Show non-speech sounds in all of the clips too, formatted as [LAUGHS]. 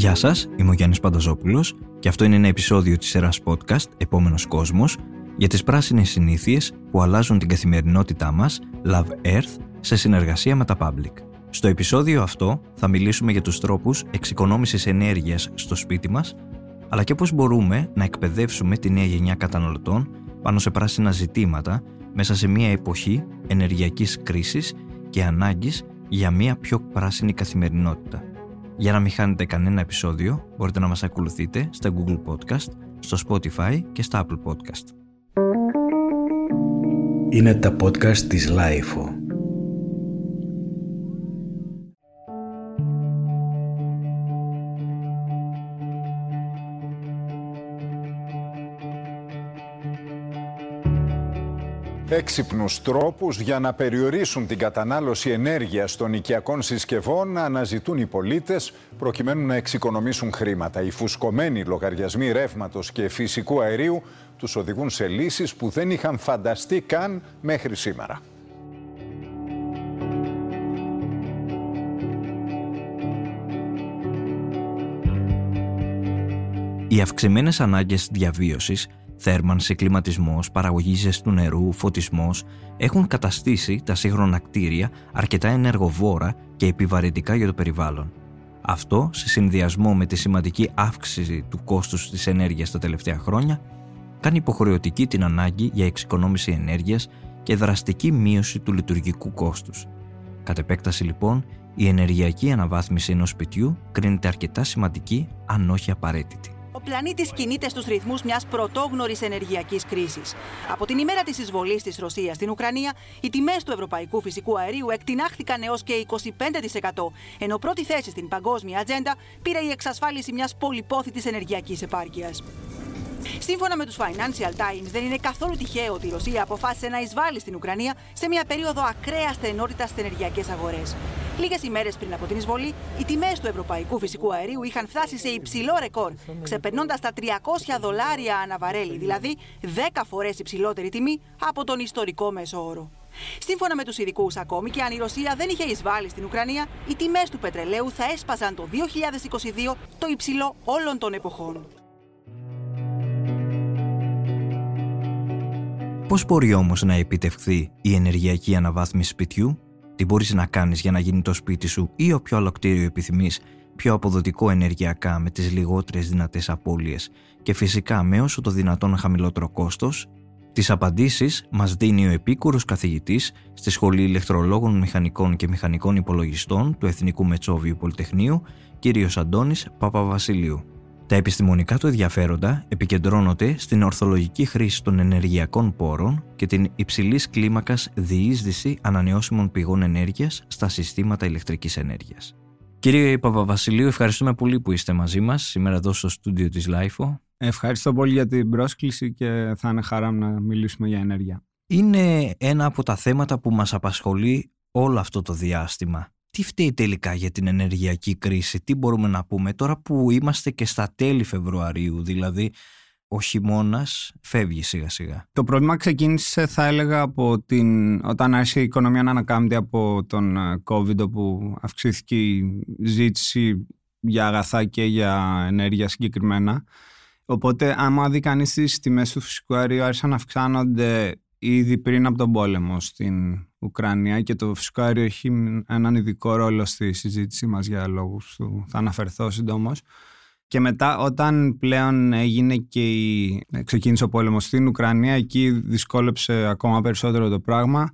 Γεια σας, είμαι ο Γιάννης Πανταζόπουλος και αυτό είναι ένα επεισόδιο της σειράς podcast «Επόμενος κόσμος» για τις πράσινες συνήθειες που αλλάζουν την καθημερινότητά μας, Love Earth, σε συνεργασία με τα Public. Στο επεισόδιο αυτό θα μιλήσουμε για τους τρόπους εξοικονόμησης ενέργειας στο σπίτι μας, αλλά και πώς μπορούμε να εκπαιδεύσουμε τη νέα γενιά καταναλωτών πάνω σε πράσινα ζητήματα μέσα σε μια εποχή ενεργειακής κρίσης και ανάγκης για μια πιο πράσινη καθημερινότητα. Για να μην χάνετε κανένα επεισόδιο, μπορείτε να μας ακολουθείτε στα Google Podcast, στο Spotify και στα Apple Podcast. Είναι τα podcast της Lifeo. Έξυπνους τρόπους για να περιορίσουν την κατανάλωση ενέργειας των οικιακών συσκευών αναζητούν οι πολίτες προκειμένου να εξοικονομήσουν χρήματα. Οι φουσκωμένοι λογαριασμοί ρεύματος και φυσικού αερίου τους οδηγούν σε λύσεις που δεν είχαν φανταστεί καν μέχρι σήμερα. Οι αυξημένες ανάγκες διαβίωσης θέρμανση, κλιματισμός, παραγωγή ζεστού νερού, φωτισμός έχουν καταστήσει τα σύγχρονα κτίρια αρκετά ενεργοβόρα και επιβαρυντικά για το περιβάλλον. Αυτό, σε συνδυασμό με τη σημαντική αύξηση του κόστους της ενέργειας τα τελευταία χρόνια, κάνει υποχρεωτική την ανάγκη για εξοικονόμηση ενέργειας και δραστική μείωση του λειτουργικού κόστους. Κατ' επέκταση λοιπόν, η ενεργειακή αναβάθμιση ενός σπιτιού κρίνεται αρκετά σημαντική, αν όχι απαραίτητη. Ο πλανήτης κινείται στους ρυθμούς μιας πρωτόγνωρης ενεργειακής κρίσης. Από την ημέρα της εισβολής της Ρωσίας στην Ουκρανία, οι τιμές του ευρωπαϊκού φυσικού αερίου εκτινάχθηκαν έως και 25%, ενώ πρώτη θέση στην παγκόσμια ατζέντα πήρε η εξασφάλιση μιας πολυπόθητης ενεργειακής επάρκειας. Σύμφωνα με τους Financial Times, δεν είναι καθόλου τυχαίο ότι η Ρωσία αποφάσισε να εισβάλλει στην Ουκρανία σε μια περίοδο ακραία στενότητας στις ενεργειακές αγορές. Λίγες ημέρες πριν από την εισβολή, οι τιμές του ευρωπαϊκού φυσικού αερίου είχαν φτάσει σε υψηλό ρεκόρ, ξεπερνώντας τα 300 δολάρια αναβαρέλι, δηλαδή 10 φορές υψηλότερη τιμή από τον ιστορικό μέσο όρο. Σύμφωνα με τους ειδικούς, ακόμη και αν η Ρωσία δεν είχε εισβάλει στην Ουκρανία, οι τιμές του πετρελαίου θα έσπαζαν το 2022 το υψηλό όλων των εποχών. Πώς μπορεί όμως να επιτευχθεί η ενεργειακή αναβάθμιση σπιτιού, τι μπορείς να κάνεις για να γίνει το σπίτι σου ή όποιο άλλο κτίριο επιθυμείς πιο αποδοτικό ενεργειακά με τις λιγότερες δυνατές απώλειες και φυσικά με όσο το δυνατόν χαμηλότερο κόστος, τις απαντήσεις μας δίνει ο επίκουρος καθηγητής στη Σχολή Ηλεκτρολόγων Μηχανικών και Μηχανικών Υπολογιστών του Εθνικού Μετσόβιου Πολυτεχνείου, κ. Αντώνης Παπαβασιλείου. Τα επιστημονικά του ενδιαφέροντα επικεντρώνονται στην ορθολογική χρήση των ενεργειακών πόρων και την υψηλής κλίμακας διείσδυση ανανεώσιμων πηγών ενέργειας στα συστήματα ηλεκτρικής ενέργειας. Κύριε Παπαβασιλείου, ευχαριστούμε πολύ που είστε μαζί μας σήμερα εδώ στο στούντιο της LIFO. Ευχαριστώ πολύ για την πρόσκληση και θα είναι χαρά να μιλήσουμε για ενέργεια. Είναι ένα από τα θέματα που μας απασχολεί όλο αυτό το διάστημα τι φταίει τελικά για την ενεργειακή κρίση, τι μπορούμε να πούμε τώρα που είμαστε και στα τέλη Φεβρουαρίου, δηλαδή ο χειμώνας φεύγει σιγά σιγά. Το πρόβλημα ξεκίνησε θα έλεγα από την... όταν άρχισε η οικονομία να ανακάμπτει από τον ε, COVID όπου αυξήθηκε η ζήτηση για αγαθά και για ενέργεια συγκεκριμένα. Οπότε άμα δει κανείς τις τιμές του φυσικού αερίου άρχισαν να αυξάνονται ήδη πριν από τον πόλεμο στην Ουκρανία και το φυσικό αέριο έχει έναν ειδικό ρόλο στη συζήτησή μας για λόγους του. Θα αναφερθώ συντόμω. Και μετά όταν πλέον έγινε και η... ξεκίνησε ο πόλεμος στην Ουκρανία εκεί δυσκόλεψε ακόμα περισσότερο το πράγμα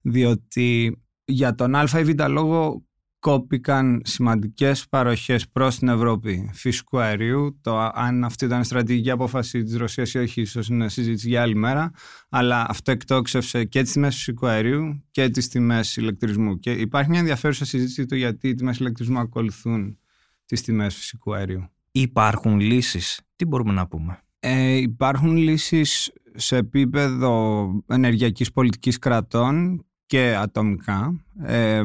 διότι για τον α ή β λόγο κόπηκαν σημαντικές παροχές προς την Ευρώπη φυσικού αερίου. Το αν αυτή ήταν η στρατηγική απόφαση της Ρωσίας ή όχι ίσως είναι συζήτηση για άλλη μέρα, αλλά αυτό εκτόξευσε και τις τιμές φυσικού αερίου και τις τιμές ηλεκτρισμού. Και υπάρχει μια ενδιαφέρουσα συζήτηση του γιατί οι τιμές ηλεκτρισμού ακολουθούν τις τιμές φυσικού αερίου. Υπάρχουν λύσεις; Τι μπορούμε να πούμε; Ε, υπάρχουν λύσεις σε επίπεδο ενεργειακής πολιτικής κρατών και ατομικά. Ε,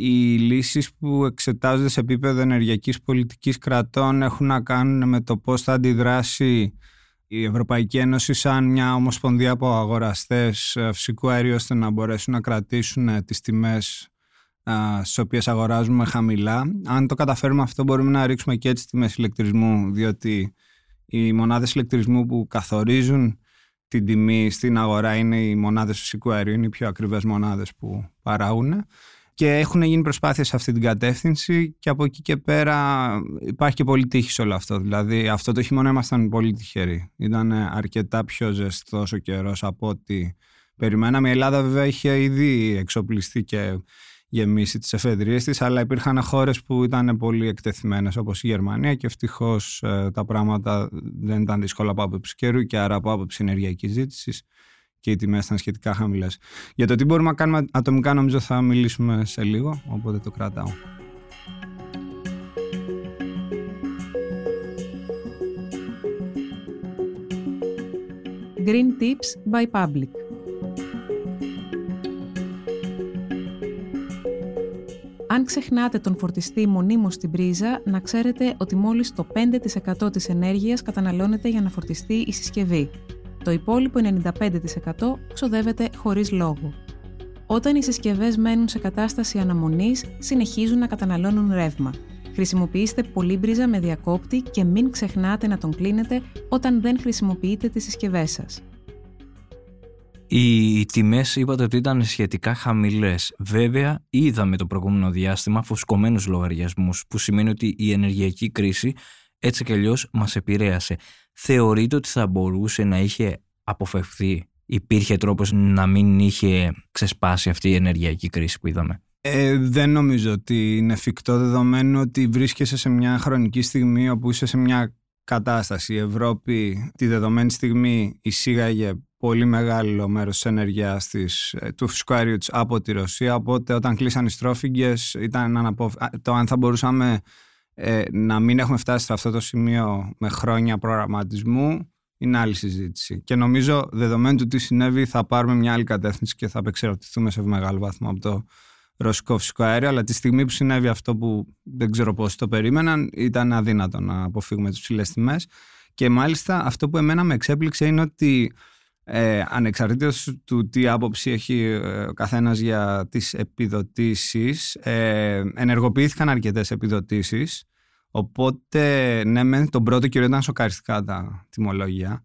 οι λύσεις που εξετάζονται σε επίπεδο ενεργειακής πολιτικής κρατών έχουν να κάνουν με το πώς θα αντιδράσει η Ευρωπαϊκή Ένωση σαν μια ομοσπονδία από αγοραστές φυσικού αερίου ώστε να μπορέσουν να κρατήσουν τις τιμές στις οποίες αγοράζουμε χαμηλά. Αν το καταφέρουμε αυτό, μπορούμε να ρίξουμε και έτσι τιμές ηλεκτρισμού, διότι οι μονάδες ηλεκτρισμού που καθορίζουν την τιμή στην αγορά είναι οι μονάδες φυσικού αερίου, είναι οι πιο ακριβές μονάδες που παράγουν. Και έχουν γίνει προσπάθειες σε αυτή την κατεύθυνση και από εκεί και πέρα υπάρχει και πολύ τύχη σε όλο αυτό. Δηλαδή αυτό το χειμώνα ήμασταν πολύ τυχεροί. Ήταν αρκετά πιο ζεστός ο καιρός από ό,τι περιμέναμε. Η Ελλάδα βέβαια είχε ήδη εξοπλιστεί και γεμίσει τις εφεδρίες της, αλλά υπήρχαν χώρες που ήταν πολύ εκτεθειμένες όπως η Γερμανία και ευτυχώς ε, τα πράγματα δεν ήταν δύσκολα από άποψη καιρού και άρα από άποψη ενεργειακής ζήτησης και οι τιμές ήταν σχετικά χαμηλές. Για το τι μπορούμε να κάνουμε ατομικά νομίζω θα μιλήσουμε σε λίγο, οπότε το κρατάω. Green Tips by Public Αν ξεχνάτε τον φορτιστή μονίμως στην πρίζα, να ξέρετε ότι μόλις το 5% της ενέργειας καταναλώνεται για να φορτιστεί η συσκευή. Το υπόλοιπο 95% ξοδεύεται χωρίς λόγο. Όταν οι συσκευές μένουν σε κατάσταση αναμονής, συνεχίζουν να καταναλώνουν ρεύμα. Χρησιμοποιήστε πολύμπριζα με διακόπτη και μην ξεχνάτε να τον κλείνετε όταν δεν χρησιμοποιείτε τις συσκευές σας. Οι τιμές είπατε ότι ήταν σχετικά χαμηλές. Βέβαια, είδαμε το προηγούμενο διάστημα φουσκωμένους λογαριασμούς, που σημαίνει ότι η ενεργειακή κρίση έτσι κι αλλιώς μας επηρέασε. Θεωρείτε ότι θα μπορούσε να είχε αποφευχθεί, υπήρχε τρόπος να μην είχε ξεσπάσει αυτή η ενεργειακή κρίση που είδαμε; Ε, δεν νομίζω ότι είναι εφικτό δεδομένου ότι βρίσκεσαι σε μια χρονική στιγμή όπου είσαι σε μια κατάσταση. Η Ευρώπη τη δεδομένη στιγμή εισήγαγε πολύ μεγάλο μέρος της ενέργεια ε, του φυσικού αερίου από τη Ρωσία. Οπότε, όταν κλείσαν οι στρόφιγγες, ήταν το αν θα μπορούσαμε ε, να μην έχουμε φτάσει σε αυτό το σημείο με χρόνια προγραμματισμού είναι άλλη συζήτηση. Και νομίζω, δεδομένου του τι συνέβη, θα πάρουμε μια άλλη κατεύθυνση και θα απεξαρτηθούμε σε μεγάλο βαθμό από το ρωσικό φυσικό αέριο. Αλλά τη στιγμή που συνέβη αυτό που δεν ξέρω πώς το περίμεναν, ήταν αδύνατο να αποφύγουμε τις ψηλές τιμές. Και μάλιστα αυτό που εμένα με εξέπληξε είναι ότι ε, ανεξαρτήτως του τι άποψη έχει ε, ο καθένας για τις επιδοτήσεις ε, ενεργοποιήθηκαν αρκετές επιδοτήσεις. Οπότε ναι μεν τον πρώτο καιρό ήταν σοκαριστικά τα τιμολόγια.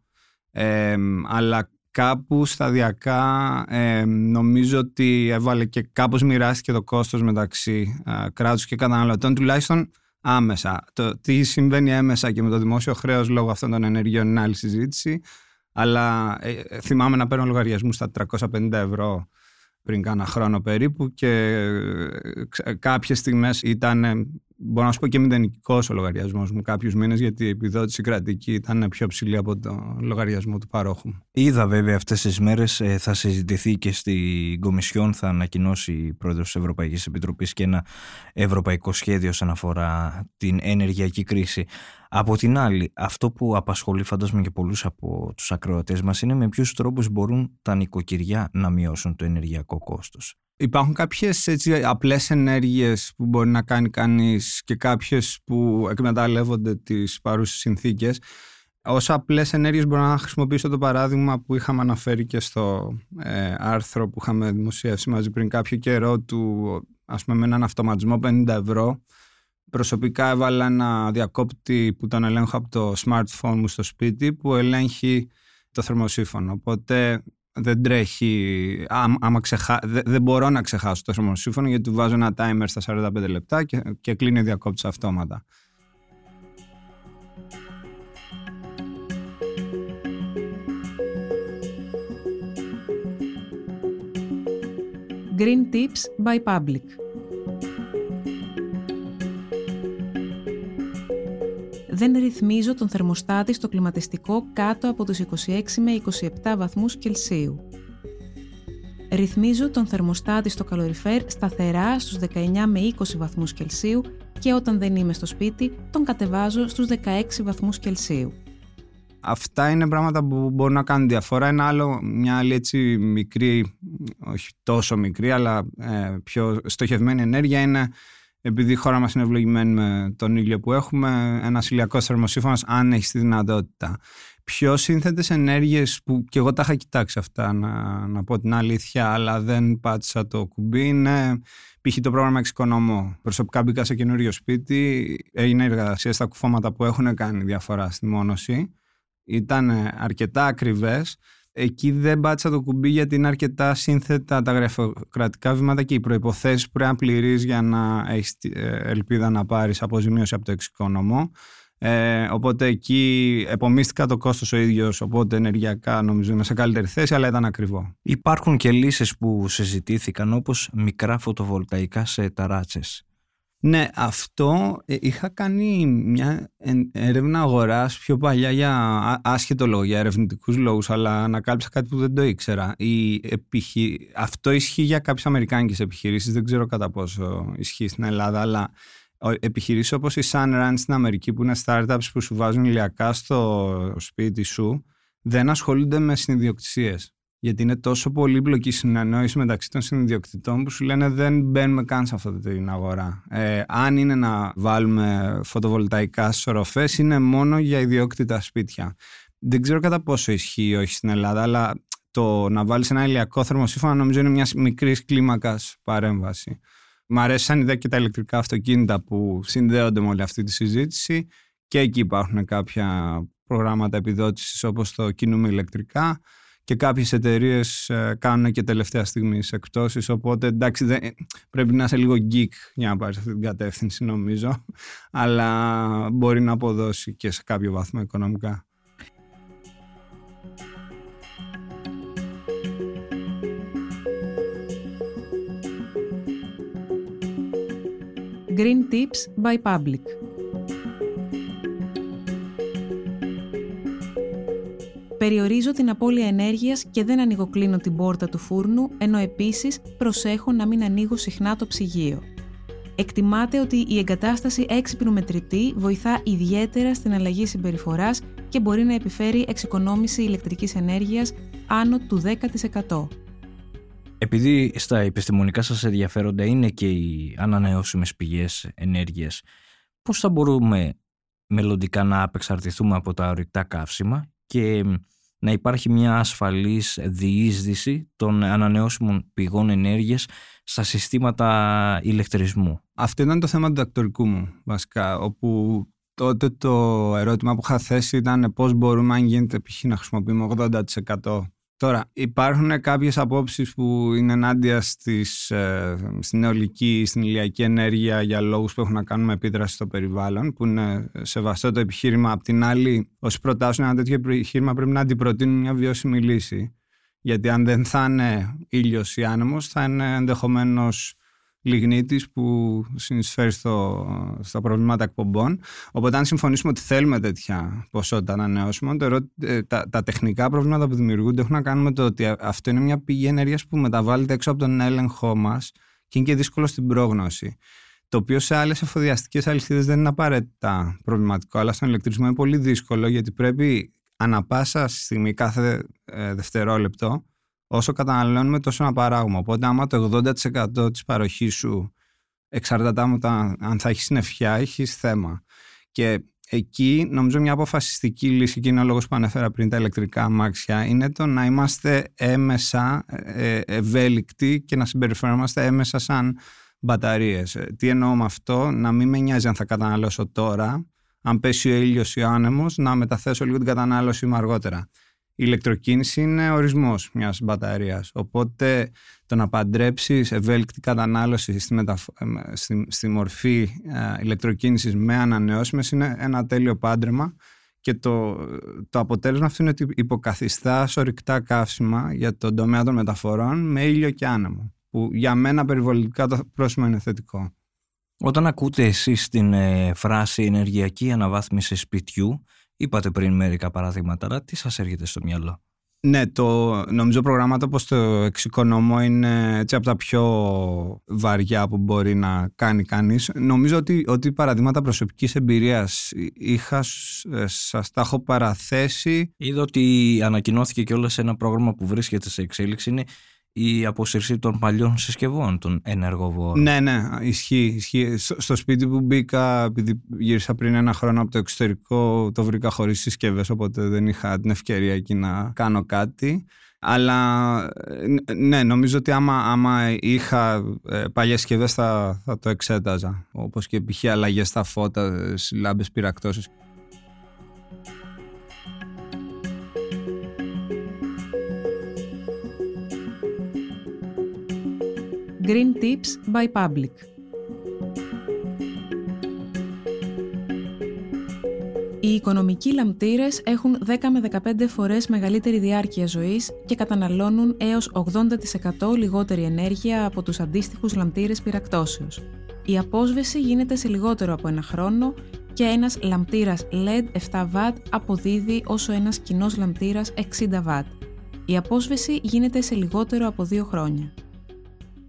Ε, αλλά κάπου σταδιακά ε, νομίζω ότι έβαλε και κάπως μοιράστηκε το κόστος μεταξύ ε, κράτους και καταναλωτών τουλάχιστον άμεσα. Το τι συμβαίνει έμεσα και με το δημόσιο χρέος λόγω αυτών των ενεργειών είναι άλλη συζήτηση αλλά ε, ε, θυμάμαι να παίρνω λογαριασμούς στα 350 ευρώ πριν κάνα χρόνο περίπου και ε, κάποιες στιγμές ήταν, μπορώ να σου πω και μηδενικός ο λογαριασμός μου κάποιους μήνες γιατί η επιδότηση κρατική ήταν πιο ψηλή από το λογαριασμό του παρόχου μου. Είδα βέβαια αυτές τις μέρες θα συζητηθεί και στην Κομισιόν θα ανακοινώσει η Πρόεδρος της Ευρωπαϊκής Επιτροπής και ένα ευρωπαϊκό σχέδιο όσον αφορά την ενεργειακή κρίση. Από την άλλη, αυτό που απασχολεί φαντάζομαι και πολλούς από τους ακροατές μας είναι με ποιους τρόπους μπορούν τα νοικοκυριά να μειώσουν το ενεργειακό κόστος. Υπάρχουν κάποιες έτσι, απλές ενέργειες που μπορεί να κάνει κανείς και κάποιες που εκμεταλλεύονται τις παρούσες συνθήκες. Ως απλές ενέργειες μπορώ να χρησιμοποιήσω το παράδειγμα που είχαμε αναφέρει και στο ε, άρθρο που είχαμε δημοσιεύσει μαζί πριν κάποιο καιρό του ας πούμε με έναν αυτοματισμό 50 ευρώ Προσωπικά έβαλα ένα διακόπτη που τον ελέγχω από το smartphone μου στο σπίτι που ελέγχει το θερμοσύφωνο. Οπότε δεν τρέχει, άμα ξεχά, δεν, μπορώ να ξεχάσω το θερμοσύφωνο γιατί του βάζω ένα timer στα 45 λεπτά και, και κλείνει ο διακόπτης αυτόματα. Green Tips by Public δεν ρυθμίζω τον θερμοστάτη στο κλιματιστικό κάτω από τους 26 με 27 βαθμούς Κελσίου. Ρυθμίζω τον θερμοστάτη στο καλοριφέρ σταθερά στους 19 με 20 βαθμούς Κελσίου και όταν δεν είμαι στο σπίτι τον κατεβάζω στους 16 βαθμούς Κελσίου. Αυτά είναι πράγματα που μπορούν να κάνουν διαφορά. Ένα άλλο, μια άλλη έτσι μικρή, όχι τόσο μικρή, αλλά ε, πιο στοχευμένη ενέργεια είναι επειδή η χώρα μας είναι ευλογημένη με τον ήλιο που έχουμε, ένας ηλιακός θερμοσύφωνο, αν έχει τη δυνατότητα. Πιο σύνθετες ενέργειες που και εγώ τα είχα κοιτάξει αυτά να, να πω την αλήθεια αλλά δεν πάτησα το κουμπί είναι π.χ. το πρόγραμμα εξοικονομώ. Προσωπικά μπήκα σε καινούριο σπίτι, έγινε εργασία στα κουφώματα που έχουν κάνει διαφορά στη μόνωση. Ήταν αρκετά ακριβές Εκεί δεν πάτησα το κουμπί γιατί είναι αρκετά σύνθετα τα γραφειοκρατικά βήματα και οι προποθέσει που πρέπει να πληρείς για να έχεις ε, ελπίδα να πάρεις αποζημίωση από το εξοικονομώ. Ε, οπότε εκεί επομίστηκα το κόστος ο ίδιος, οπότε ενεργειακά νομίζω είμαι σε καλύτερη θέση, αλλά ήταν ακριβό. Υπάρχουν και λύσεις που συζητήθηκαν όπως μικρά φωτοβολταϊκά σε ταράτσες. Ναι, αυτό ε, είχα κάνει μια έρευνα αγοράς πιο παλιά για άσχετο λόγο, για ερευνητικούς λόγους, αλλά ανακάλυψα κάτι που δεν το ήξερα. Η επιχει... Αυτό ισχύει για κάποιες αμερικάνικες επιχειρήσεις, δεν ξέρω κατά πόσο ισχύει στην Ελλάδα, αλλά επιχειρήσεις όπως η Sunrun στην Αμερική που είναι startups που σου βάζουν ηλιακά στο σπίτι σου, δεν ασχολούνται με συνειδιοκτησίες γιατί είναι τόσο πολύπλοκη η συνανόηση μεταξύ των συνειδιοκτητών που σου λένε δεν μπαίνουμε καν σε αυτή την αγορά. Ε, αν είναι να βάλουμε φωτοβολταϊκά στι οροφέ, είναι μόνο για ιδιόκτητα σπίτια. Δεν ξέρω κατά πόσο ισχύει όχι στην Ελλάδα, αλλά το να βάλεις ένα ηλιακό θερμοσύφωνα νομίζω είναι μια μικρής κλίμακας παρέμβαση. Μ' αρέσει σαν ιδέα και τα ηλεκτρικά αυτοκίνητα που συνδέονται με όλη αυτή τη συζήτηση και εκεί υπάρχουν κάποια προγράμματα επιδότησης όπως το κινούμε ηλεκτρικά και κάποιες εταιρείες ε, κάνουν και τελευταία στιγμή εκπτώσεις οπότε εντάξει δεν, πρέπει να είσαι λίγο geek για να πάρεις αυτή την κατεύθυνση νομίζω [LAUGHS] αλλά μπορεί να αποδώσει και σε κάποιο βαθμό οικονομικά. Green Tips by Public Περιορίζω την απώλεια ενέργειας και δεν ανοιγοκλίνω την πόρτα του φούρνου, ενώ επίσης προσέχω να μην ανοίγω συχνά το ψυγείο. Εκτιμάται ότι η εγκατάσταση έξυπνου μετρητή βοηθά ιδιαίτερα στην αλλαγή συμπεριφοράς και μπορεί να επιφέρει εξοικονόμηση ηλεκτρικής ενέργειας άνω του 10%. Επειδή στα επιστημονικά σας ενδιαφέροντα είναι και οι ανανεώσιμες πηγές ενέργειας, πώς θα μπορούμε μελλοντικά να απεξαρτηθούμε από τα ορυκτά καύσιμα και να υπάρχει μια ασφαλής διείσδυση των ανανεώσιμων πηγών ενέργειας στα συστήματα ηλεκτρισμού. Αυτό ήταν το θέμα του δακτορικού μου βασικά, όπου τότε το ερώτημα που είχα θέσει ήταν πώς μπορούμε αν γίνεται π.χ. να χρησιμοποιούμε 80% Τώρα, υπάρχουν κάποιες απόψεις που είναι ενάντια στις, ε, στην νεολική, στην ηλιακή ενέργεια για λόγους που έχουν να κάνουν με επίδραση στο περιβάλλον, που είναι σεβαστό το επιχείρημα. Απ' την άλλη, όσοι προτάσουν ένα τέτοιο επιχείρημα πρέπει να αντιπροτείνουν μια βιώσιμη λύση. Γιατί αν δεν θα είναι ήλιος ή άνεμος, θα είναι ενδεχομένως λιγνίτης που συνεισφέρει στο, στα προβλήματα εκπομπών. Οπότε αν συμφωνήσουμε ότι θέλουμε τέτοια ποσότητα ανανεώσιμων, ε, τα, τα τεχνικά προβλήματα που δημιουργούνται έχουν να κάνουν με το ότι αυτό είναι μια πηγή ενέργειας που μεταβάλλεται έξω από τον έλεγχό μας και είναι και δύσκολο στην πρόγνωση. Το οποίο σε άλλες εφοδιαστικές αλυσίδες δεν είναι απαραίτητα προβληματικό, αλλά στον ηλεκτρισμό είναι πολύ δύσκολο γιατί πρέπει ανα πάσα στιγμή, κάθε ε, δευτερόλεπτο, όσο καταναλώνουμε τόσο να παράγουμε. Οπότε άμα το 80% της παροχής σου εξαρτάται από το αν θα έχεις συννεφιά, έχεις θέμα. Και εκεί νομίζω μια αποφασιστική λύση και είναι ο λόγος που ανέφερα πριν τα ηλεκτρικά αμάξια είναι το να είμαστε έμεσα ε, ευέλικτοι και να συμπεριφερόμαστε έμεσα σαν μπαταρίες. Ε, τι εννοώ με αυτό, να μην με νοιάζει αν θα καταναλώσω τώρα, αν πέσει ο ήλιος ή ο άνεμος, να μεταθέσω λίγο την κατανάλωση μου αργότερα η ηλεκτροκίνηση είναι ορισμός μιας μπαταρίας. Οπότε το να παντρέψεις ευέλικτη κατανάλωση στη, στη, στη μορφή ε, ηλεκτροκίνησης με ανανεώσιμες είναι ένα τέλειο πάντρεμα και το, το αποτέλεσμα αυτό είναι ότι υποκαθιστά ορυκτά καύσιμα για τον τομέα των μεταφορών με ήλιο και άνεμο που για μένα περιβολικά το πρόσημο είναι θετικό. Όταν ακούτε εσείς την ε, φράση ενεργειακή αναβάθμιση σπιτιού Είπατε πριν μερικά παραδείγματα, αλλά τι σας έρχεται στο μυαλό; Ναι, το, νομίζω προγράμματα όπως το εξοικονομώ είναι έτσι από τα πιο βαριά που μπορεί να κάνει κανείς. Νομίζω ότι, ότι παραδείγματα προσωπικής εμπειρίας είχα, ε, σας τα έχω παραθέσει. Είδα ότι ανακοινώθηκε και όλα σε ένα πρόγραμμα που βρίσκεται σε εξέλιξη. Είναι η αποσυρσή των παλιών συσκευών, των ενεργοβόρων. Ναι, ναι, ισχύει. ισχύει. Στο σπίτι που μπήκα, επειδή γύρισα πριν ένα χρόνο από το εξωτερικό, το βρήκα χωρίς συσκευές, οπότε δεν είχα την ευκαιρία εκεί να κάνω κάτι. Αλλά ναι, νομίζω ότι άμα, άμα είχα ε, παλιές συσκευές θα, θα το εξέταζα. Όπως και π.χ. αλλαγές στα φώτα, λάμπες πυρακτώσεις. Green Tips by Public Οι οικονομικοί λαμπτήρες έχουν 10 με 15 φορές μεγαλύτερη διάρκεια ζωής και καταναλώνουν έως 80% λιγότερη ενέργεια από τους αντίστοιχους λαμπτήρες πυρακτώσεως. Η απόσβεση γίνεται σε λιγότερο από ένα χρόνο και ένας λαμπτήρας LED 7W αποδίδει όσο ένας κοινός λαμπτήρας 60W. Η απόσβεση γίνεται σε λιγότερο από δύο χρόνια.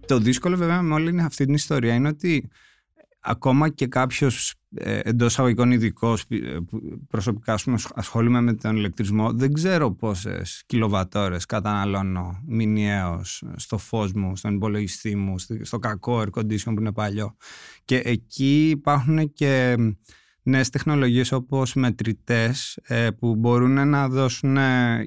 Το δύσκολο βέβαια με όλη αυτή την ιστορία είναι ότι ακόμα και κάποιος ε, εντός αγωγικών ειδικό ε, προσωπικά ασχολούμαι με τον ηλεκτρισμό, δεν ξέρω πόσες κιλοβατόρες καταναλώνω μηνιαίως στο φως μου, στον υπολογιστή μου, στο κακό air condition που είναι παλιό. Και εκεί υπάρχουν και νέες τεχνολογίες όπως μετρητές ε, που μπορούν να δώσουν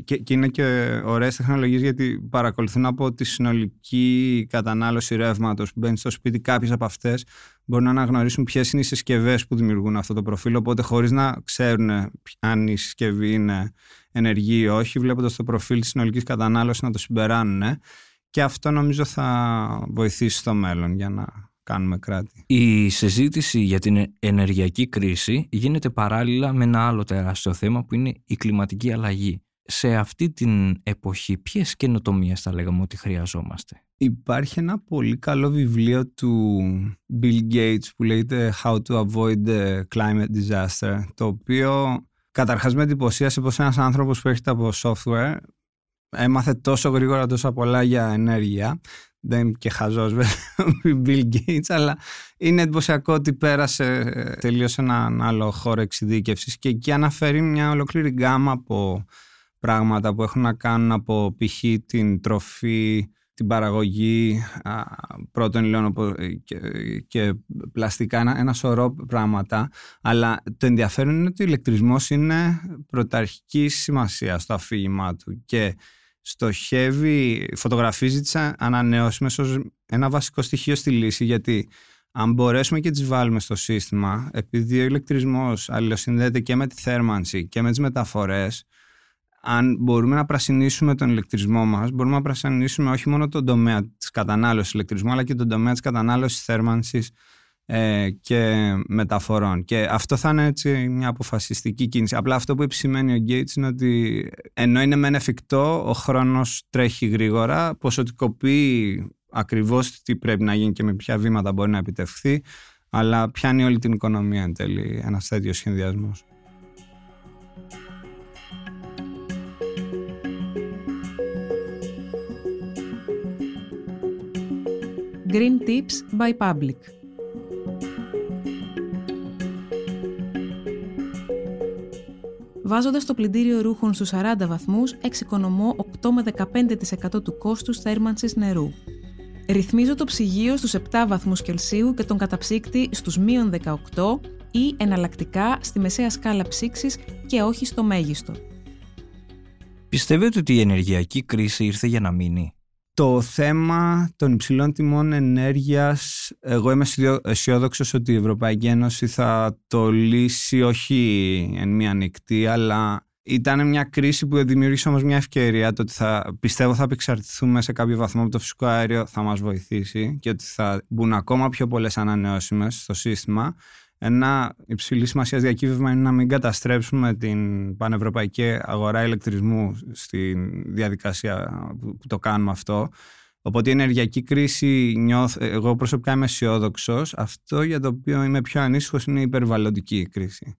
και, και είναι και ωραίες τεχνολογίες γιατί παρακολουθούν από τη συνολική κατανάλωση ρεύματος. Που μπαίνεις στο σπίτι κάποιες από αυτές μπορούν να αναγνωρίσουν ποιες είναι οι συσκευές που δημιουργούν αυτό το προφίλ οπότε χωρίς να ξέρουν αν η συσκευή είναι ενεργή ή όχι βλέποντας το προφίλ της συνολικής κατανάλωσης να το συμπεράνουν και αυτό νομίζω θα βοηθήσει στο μέλλον για να κάνουμε κράτη. Η συζήτηση για την ενεργειακή κρίση γίνεται παράλληλα με ένα άλλο τεράστιο θέμα που είναι η κλιματική αλλαγή. Σε αυτή την εποχή ποιες καινοτομίες θα λέγαμε ότι χρειαζόμαστε; Υπάρχει ένα πολύ καλό βιβλίο του Bill Gates που λέγεται How to Avoid the Climate Disaster το οποίο καταρχάς με εντυπωσίασε πως ένας άνθρωπος που έρχεται από software έμαθε τόσο γρήγορα τόσο πολλά για ενέργεια δεν είμαι και χαζός βέβαια [LAUGHS] Bill Gates αλλά είναι εντυπωσιακό ότι πέρασε τελείως έναν άλλο χώρο εξειδίκευσης και εκεί αναφέρει μια ολόκληρη γκάμα από πράγματα που έχουν να κάνουν από π.χ. την τροφή, την παραγωγή πρώτων υλών και, και πλαστικά, ένα, ένα σωρό πράγματα. Αλλά το ενδιαφέρον είναι ότι ο ηλεκτρισμός είναι πρωταρχικής σημασίας στο αφήγημά του και στοχεύει, φωτογραφίζει τις ανανεώσιμες ως ένα βασικό στοιχείο στη λύση γιατί αν μπορέσουμε και τις βάλουμε στο σύστημα επειδή ο ηλεκτρισμός αλληλοσυνδέεται και με τη θέρμανση και με τις μεταφορές αν μπορούμε να πρασινίσουμε τον ηλεκτρισμό μας μπορούμε να πρασινίσουμε όχι μόνο τον τομέα της κατανάλωσης ηλεκτρισμού αλλά και τον τομέα της κατανάλωσης θέρμανσης ε, και μεταφορών. Και αυτό θα είναι έτσι μια αποφασιστική κίνηση. Απλά αυτό που επισημαίνει ο Γκέιτς είναι ότι ενώ είναι μεν εφικτό, ο χρόνος τρέχει γρήγορα, ποσοτικοποιεί ακριβώς τι πρέπει να γίνει και με ποια βήματα μπορεί να επιτευχθεί, αλλά πιάνει όλη την οικονομία εν τέλει ένας τέτοιος σχεδιασμός. Green Tips by Public Βάζοντας το πλυντήριο ρούχων στους 40 βαθμούς, εξοικονομώ 8 με 15% του κόστους θέρμανσης νερού. Ρυθμίζω το ψυγείο στους 7 βαθμούς Κελσίου και τον καταψύκτη στους μείον 18 ή εναλλακτικά στη μεσαία σκάλα ψήξης και όχι στο μέγιστο. Πιστεύετε ότι η ενεργειακή κρίση ήρθε για να μείνει; Το θέμα των υψηλών τιμών ενέργειας, εγώ είμαι αισιόδοξος ότι η Ευρωπαϊκή Ένωση θα το λύσει όχι εν μία νυχτή, αλλά ήταν μια κρίση που δημιούργησε όμως μια ευκαιρία το ότι θα, πιστεύω θα απεξαρτηθούμε σε κάποιο βαθμό από το φυσικό αέριο θα μας βοηθήσει και ότι θα μπουν ακόμα πιο πολλές ανανεώσιμες στο σύστημα ένα υψηλή σημασία διακύβευμα είναι να μην καταστρέψουμε την πανευρωπαϊκή αγορά ηλεκτρισμού στη διαδικασία που το κάνουμε αυτό. Οπότε η ενεργειακή κρίση, νιώθ, εγώ προσωπικά είμαι αισιόδοξο. Αυτό για το οποίο είμαι πιο ανήσυχος είναι η υπερβαλλοντική κρίση.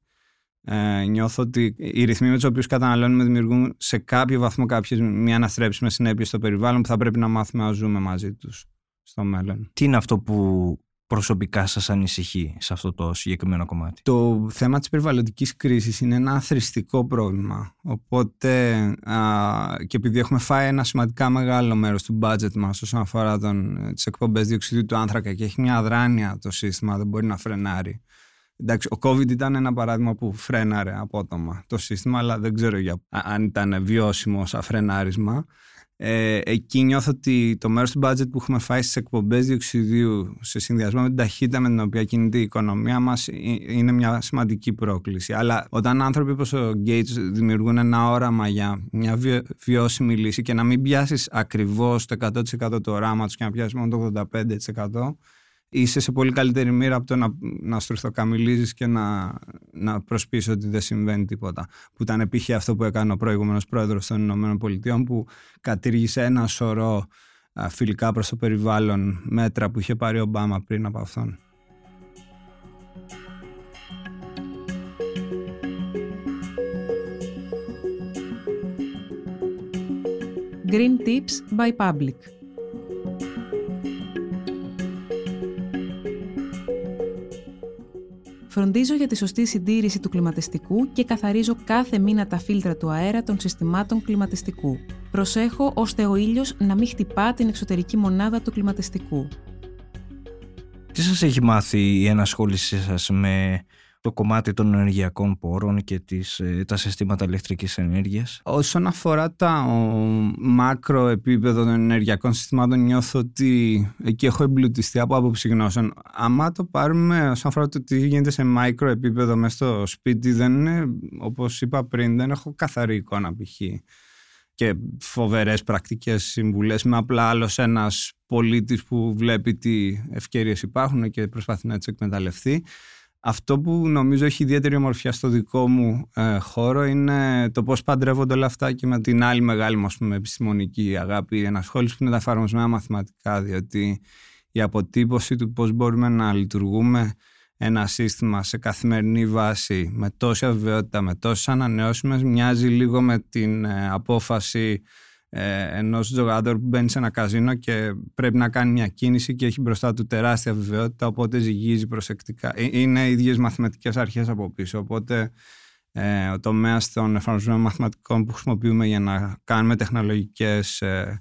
Ε, νιώθω ότι οι ρυθμοί με τους οποίους καταναλώνουμε δημιουργούν σε κάποιο βαθμό κάποιες μη αναστρέψιμε συνέπειες στο περιβάλλον που θα πρέπει να μάθουμε να ζούμε μαζί τους στο μέλλον. Τι είναι αυτό που προσωπικά σας ανησυχεί σε αυτό το συγκεκριμένο κομμάτι; Το θέμα της περιβαλλοντικής κρίσης είναι ένα θρηστικό πρόβλημα. Οπότε α, και επειδή έχουμε φάει ένα σημαντικά μεγάλο μέρος του budget μας όσον αφορά τον, τις εκπομπές διοξιδίου του άνθρακα και έχει μια αδράνεια το σύστημα, δεν μπορεί να φρενάρει. Εντάξει, ο COVID ήταν ένα παράδειγμα που φρέναρε απότομα το σύστημα, αλλά δεν ξέρω για, αν ήταν βιώσιμο σαν φρενάρισμα. Ε, εκεί νιώθω ότι το μέρος του budget που έχουμε φάει στις εκπομπές διοξιδίου σε συνδυασμό με την ταχύτητα με την οποία κινείται η οικονομία μας είναι μια σημαντική πρόκληση. Αλλά όταν άνθρωποι όπως ο Gates δημιουργούν ένα όραμα για μια βιώσιμη λύση και να μην πιάσεις ακριβώς το 100% τους οράματος και να πιάσεις μόνο το 85% είσαι σε πολύ καλύτερη μοίρα από το να, να στρουθοκαμιλίζεις και να, να προσπίσεις ότι δεν συμβαίνει τίποτα. Που ήταν π.χ. αυτό που έκανε ο προηγούμενος πρόεδρος των Ηνωμένων Πολιτειών που κατήργησε ένα σωρό φιλικά προς το περιβάλλον μέτρα που είχε πάρει ο Ομπάμα πριν από αυτόν. Green Tips by Public Φροντίζω για τη σωστή συντήρηση του κλιματιστικού και καθαρίζω κάθε μήνα τα φίλτρα του αέρα των συστημάτων κλιματιστικού. Προσέχω ώστε ο ήλιος να μην χτυπά την εξωτερική μονάδα του κλιματιστικού. Τι σας έχει μάθει η ενασχόλησή σας με το κομμάτι των ενεργειακών πόρων και τις, ε, τα συστήματα ηλεκτρικής ενέργειας. Όσον αφορά τα μάκρο επίπεδο των ενεργειακών συστημάτων νιώθω ότι εκεί έχω εμπλουτιστεί από άποψη γνώσεων. Άμα το πάρουμε όσον αφορά το τι γίνεται σε μάκρο επίπεδο μέσα στο σπίτι δεν είναι όπως είπα πριν δεν έχω καθαρή εικόνα π.χ. και φοβερές πρακτικές συμβουλές με απλά άλλος ένας πολίτης που βλέπει τι ευκαιρίες υπάρχουν και προσπαθεί να τις εκμεταλλευτεί. Αυτό που νομίζω έχει ιδιαίτερη ομορφιά στο δικό μου ε, χώρο είναι το πώς παντρεύονται όλα αυτά και με την άλλη μεγάλη μας πούμε, επιστημονική αγάπη. Ενασχόληση που είναι τα εφαρμοσμένα μαθηματικά διότι η αποτύπωση του πώς μπορούμε να λειτουργούμε ένα σύστημα σε καθημερινή βάση με τόση αβεβαιότητα, με τόσες ανανεώσιμες μοιάζει λίγο με την ε, απόφαση ε, ενός τζογάδορ που μπαίνει σε ένα καζίνο και πρέπει να κάνει μια κίνηση και έχει μπροστά του τεράστια βεβαιότητα, οπότε ζυγίζει προσεκτικά. Ε, είναι ίδιες μαθηματικές αρχές από πίσω. Οπότε ε, ο τομέας των εφαρμοσμένων μαθηματικών που χρησιμοποιούμε για να κάνουμε τεχνολογικές ε,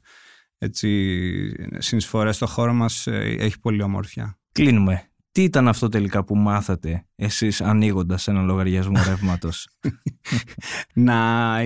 συνεισφορές στο χώρο μας ε, έχει πολύ ομορφιά. Κλείνουμε. Τι ήταν αυτό τελικά που μάθατε εσείς ανοίγοντας ένα λογαριασμό ρεύματος; [LAUGHS] να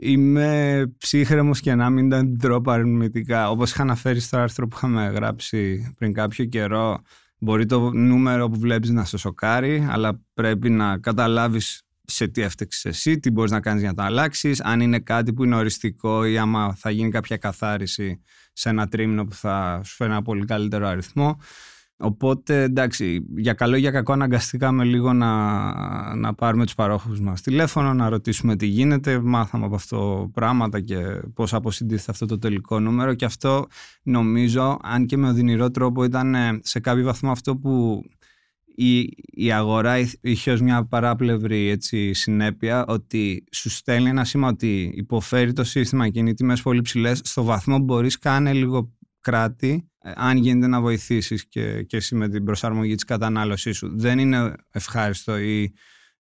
είμαι ψύχρεμος και να μην τα αντιδρώ παρενημητικά. Όπως είχα αναφέρει στο άρθρο που είχαμε γράψει πριν κάποιο καιρό, μπορεί το νούμερο που βλέπεις να σε σοκάρει, αλλά πρέπει να καταλάβεις σε τι έφτεξε εσύ, τι μπορείς να κάνεις για να το αλλάξεις, αν είναι κάτι που είναι οριστικό ή άμα θα γίνει κάποια καθάριση σε ένα τρίμηνο που θα σου φέρει ένα πολύ καλύτερο αριθμό. Οπότε εντάξει, για καλό ή για κακό αναγκαστήκαμε λίγο να, να πάρουμε τους παρόχους μας τηλέφωνο, να ρωτήσουμε τι γίνεται, μάθαμε από αυτό πράγματα και πώς αποσυντήθεται αυτό το τελικό νούμερο. Και αυτό νομίζω, αν και με οδυνηρό τρόπο ήταν ε, σε κάποιο βαθμό αυτό που η, η αγορά είχε ως μια παράπλευρη έτσι, συνέπεια ότι σου στέλνει ένα σήμα ότι υποφέρει το σύστημα και είναι τιμές πολύ ψηλές στο βαθμό που μπορείς κάνε λίγο κράτη ε, αν γίνεται να βοηθήσεις και, και εσύ με την προσαρμογή της κατανάλωσής σου. Δεν είναι ευχάριστο ή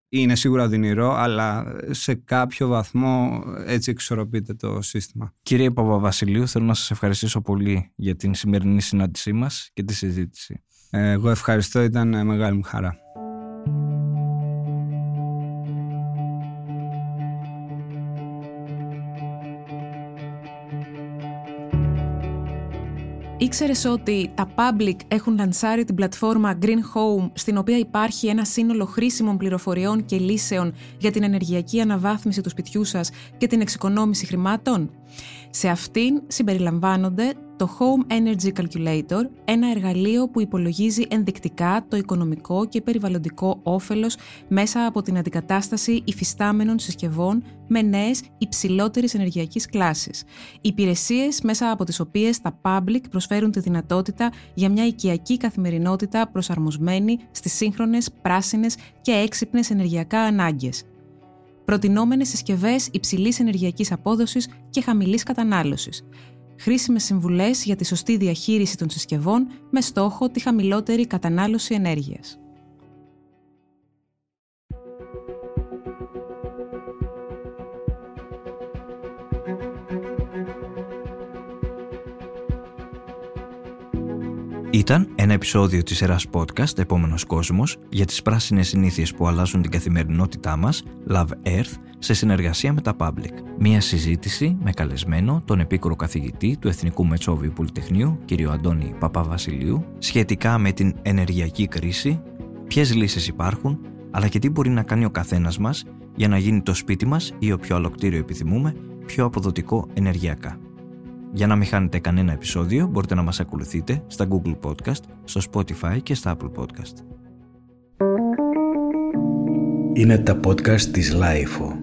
είναι σίγουρα οδυνηρό, αλλά σε κάποιο βαθμό έτσι εξορροπείται το σύστημα. Κύριε Παπαβασιλείου, θέλω να σας ευχαριστήσω πολύ για την σημερινή συνάντησή μας και τη συζήτηση. Ε, εγώ ευχαριστώ, ήταν μεγάλη μου χαρά. Ήξερες ότι τα public έχουν λανσάρει την πλατφόρμα Green Home, στην οποία υπάρχει ένα σύνολο χρήσιμων πληροφοριών και λύσεων για την ενεργειακή αναβάθμιση του σπιτιού σας και την εξοικονόμηση χρημάτων; Σε αυτήν συμπεριλαμβάνονται το Home Energy Calculator, ένα εργαλείο που υπολογίζει ενδεικτικά το οικονομικό και περιβαλλοντικό όφελος μέσα από την αντικατάσταση υφιστάμενων συσκευών με νέες υψηλότερης ενεργειακής κλάσης. Υπηρεσίες μέσα από τις οποίες τα public προσφέρουν τη δυνατότητα για μια οικιακή καθημερινότητα προσαρμοσμένη στις σύγχρονες, πράσινες και έξυπνες ενεργειακά ανάγκες προτινόμενες συσκευές υψηλής ενεργειακής απόδοσης και χαμηλής κατανάλωσης. Χρήσιμες συμβουλές για τη σωστή διαχείριση των συσκευών με στόχο τη χαμηλότερη κατανάλωση ενέργειας. Ήταν ένα επεισόδιο της σειράς podcast «Επόμενος κόσμος» για τις πράσινες συνήθειες που αλλάζουν την καθημερινότητά μας, Love Earth, σε συνεργασία με τα Public. Μία συζήτηση με καλεσμένο τον επίκουρο καθηγητή του Εθνικού Μετσόβιου Πολυτεχνείου, κ. Αντώνη Παπαβασιλείου, σχετικά με την ενεργειακή κρίση, ποιες λύσεις υπάρχουν, αλλά και τι μπορεί να κάνει ο καθένας μας για να γίνει το σπίτι μας ή όποιο άλλο κτίριο επιθυμούμε πιο αποδοτικό ενεργειακά. Για να μην χάνετε κανένα επεισόδιο μπορείτε να μας ακολουθείτε στα Google Podcast, στο Spotify και στα Apple Podcast. Είναι τα podcast της Lifeo.